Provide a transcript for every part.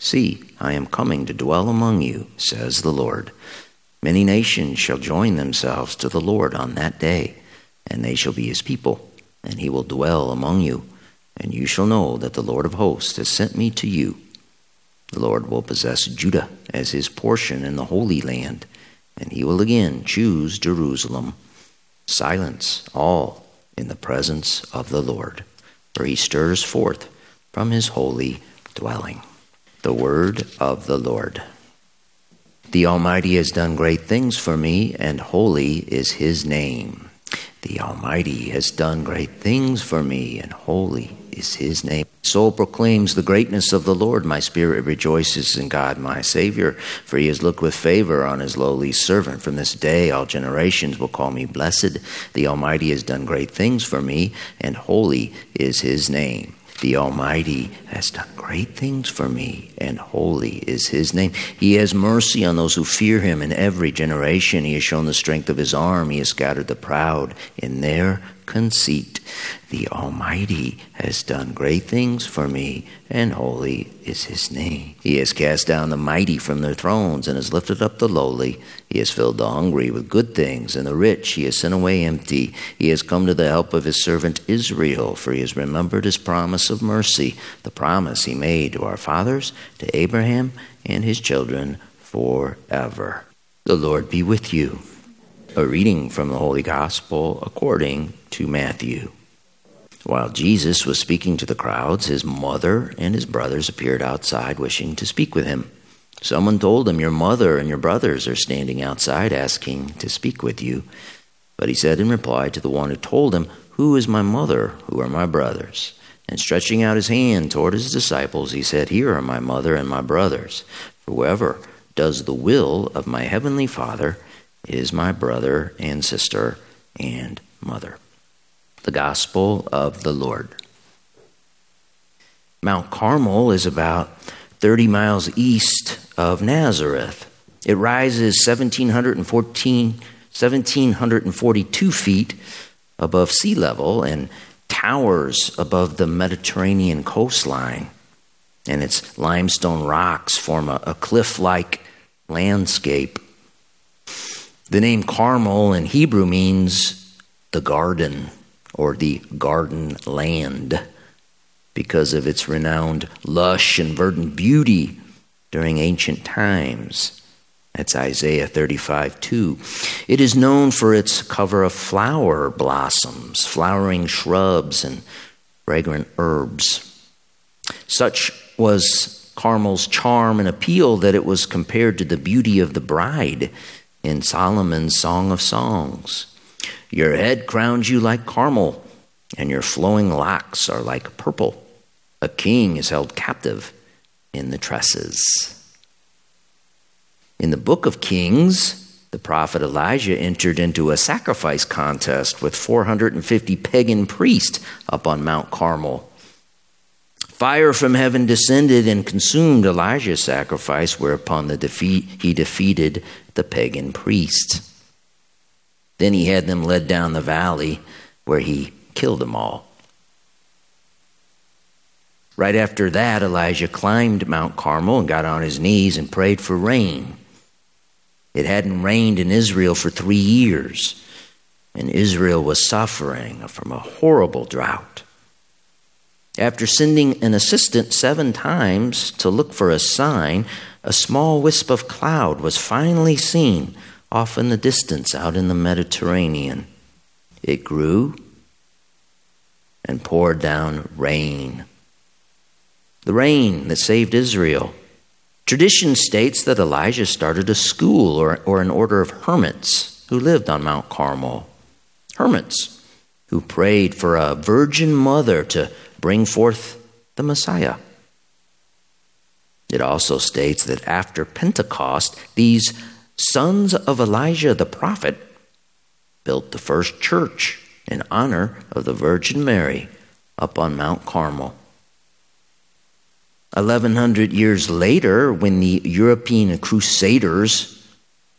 See, I am coming to dwell among you, says the Lord. Many nations shall join themselves to the Lord on that day, and they shall be his people, and he will dwell among you. And you shall know that the Lord of hosts has sent me to you. The Lord will possess Judah as his portion in the Holy Land, and he will again choose Jerusalem. Silence all in the presence of the Lord, for he stirs forth from his holy dwelling. The word of the Lord. The Almighty has done great things for me, and holy is his name. The Almighty has done great things for me, and holy is his name. Soul proclaims the greatness of the Lord. My spirit rejoices in God, my Savior, for he has looked with favor on his lowly servant. From this day, all generations will call me blessed. The Almighty has done great things for me, and holy is his name. The Almighty has done great things for me, and holy is his name. He has mercy on those who fear him in every generation. He has shown the strength of his arm. He has scattered the proud in their conceit. The Almighty has done great things for me, and holy is his name. He has cast down the mighty from their thrones and has lifted up the lowly. He has filled the hungry with good things, and the rich he has sent away empty. He has come to the help of his servant Israel, for he has remembered his promise of mercy, the promise he made to our fathers, to Abraham and his children forever. The Lord be with you. A reading from the Holy Gospel according to Matthew. While Jesus was speaking to the crowds, his mother and his brothers appeared outside wishing to speak with him. Someone told him, Your mother and your brothers are standing outside asking to speak with you. But he said in reply to the one who told him, Who is my mother? Who are my brothers? And stretching out his hand toward his disciples, he said, Here are my mother and my brothers. For whoever does the will of my heavenly Father, is my brother and sister and mother. The Gospel of the Lord. Mount Carmel is about 30 miles east of Nazareth. It rises 1714, 1742 feet above sea level and towers above the Mediterranean coastline. And its limestone rocks form a, a cliff like landscape the name Carmel in Hebrew means the garden or the garden land because of its renowned lush and verdant beauty during ancient times. That's Isaiah 35 2. It is known for its cover of flower blossoms, flowering shrubs, and fragrant herbs. Such was Carmel's charm and appeal that it was compared to the beauty of the bride in Solomon's Song of Songs. Your head crowns you like Carmel, and your flowing locks are like purple. A king is held captive in the tresses. In the book of Kings, the prophet Elijah entered into a sacrifice contest with 450 pagan priests up on Mount Carmel. Fire from heaven descended and consumed Elijah's sacrifice, whereupon the defeat, he defeated the pagan priests. Then he had them led down the valley where he killed them all. Right after that, Elijah climbed Mount Carmel and got on his knees and prayed for rain. It hadn't rained in Israel for three years, and Israel was suffering from a horrible drought. After sending an assistant seven times to look for a sign, a small wisp of cloud was finally seen off in the distance out in the Mediterranean. It grew and poured down rain. The rain that saved Israel. Tradition states that Elijah started a school or, or an order of hermits who lived on Mount Carmel. Hermits who prayed for a virgin mother to bring forth the Messiah. It also states that after Pentecost, these sons of Elijah the prophet built the first church in honor of the Virgin Mary up on Mount Carmel. 1100 years later, when the European crusaders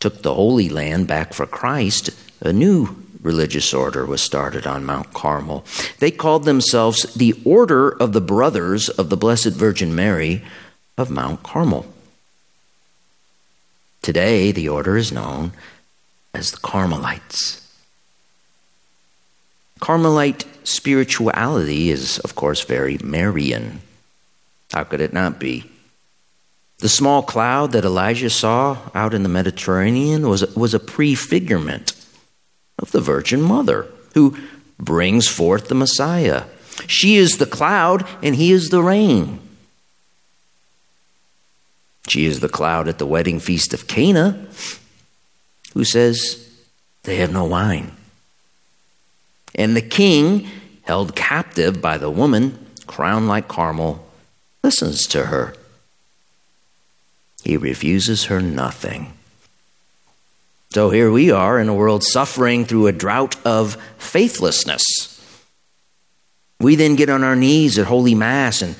took the Holy Land back for Christ, a new religious order was started on Mount Carmel. They called themselves the Order of the Brothers of the Blessed Virgin Mary of Mount Carmel. Today, the order is known as the Carmelites. Carmelite spirituality is, of course, very Marian. How could it not be? The small cloud that Elijah saw out in the Mediterranean was, was a prefigurement of the Virgin Mother who brings forth the Messiah. She is the cloud and he is the rain. She is the cloud at the wedding feast of Cana who says they have no wine. And the king, held captive by the woman, crowned like Carmel, listens to her. He refuses her nothing. So here we are in a world suffering through a drought of faithlessness. We then get on our knees at Holy Mass and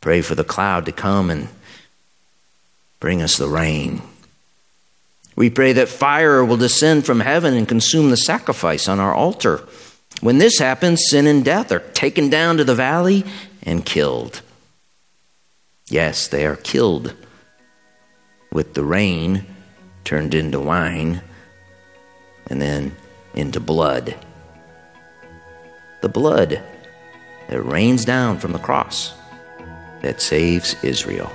pray for the cloud to come and bring us the rain. We pray that fire will descend from heaven and consume the sacrifice on our altar. When this happens, sin and death are taken down to the valley and killed. Yes, they are killed with the rain turned into wine and then into blood. The blood that rains down from the cross that saves Israel.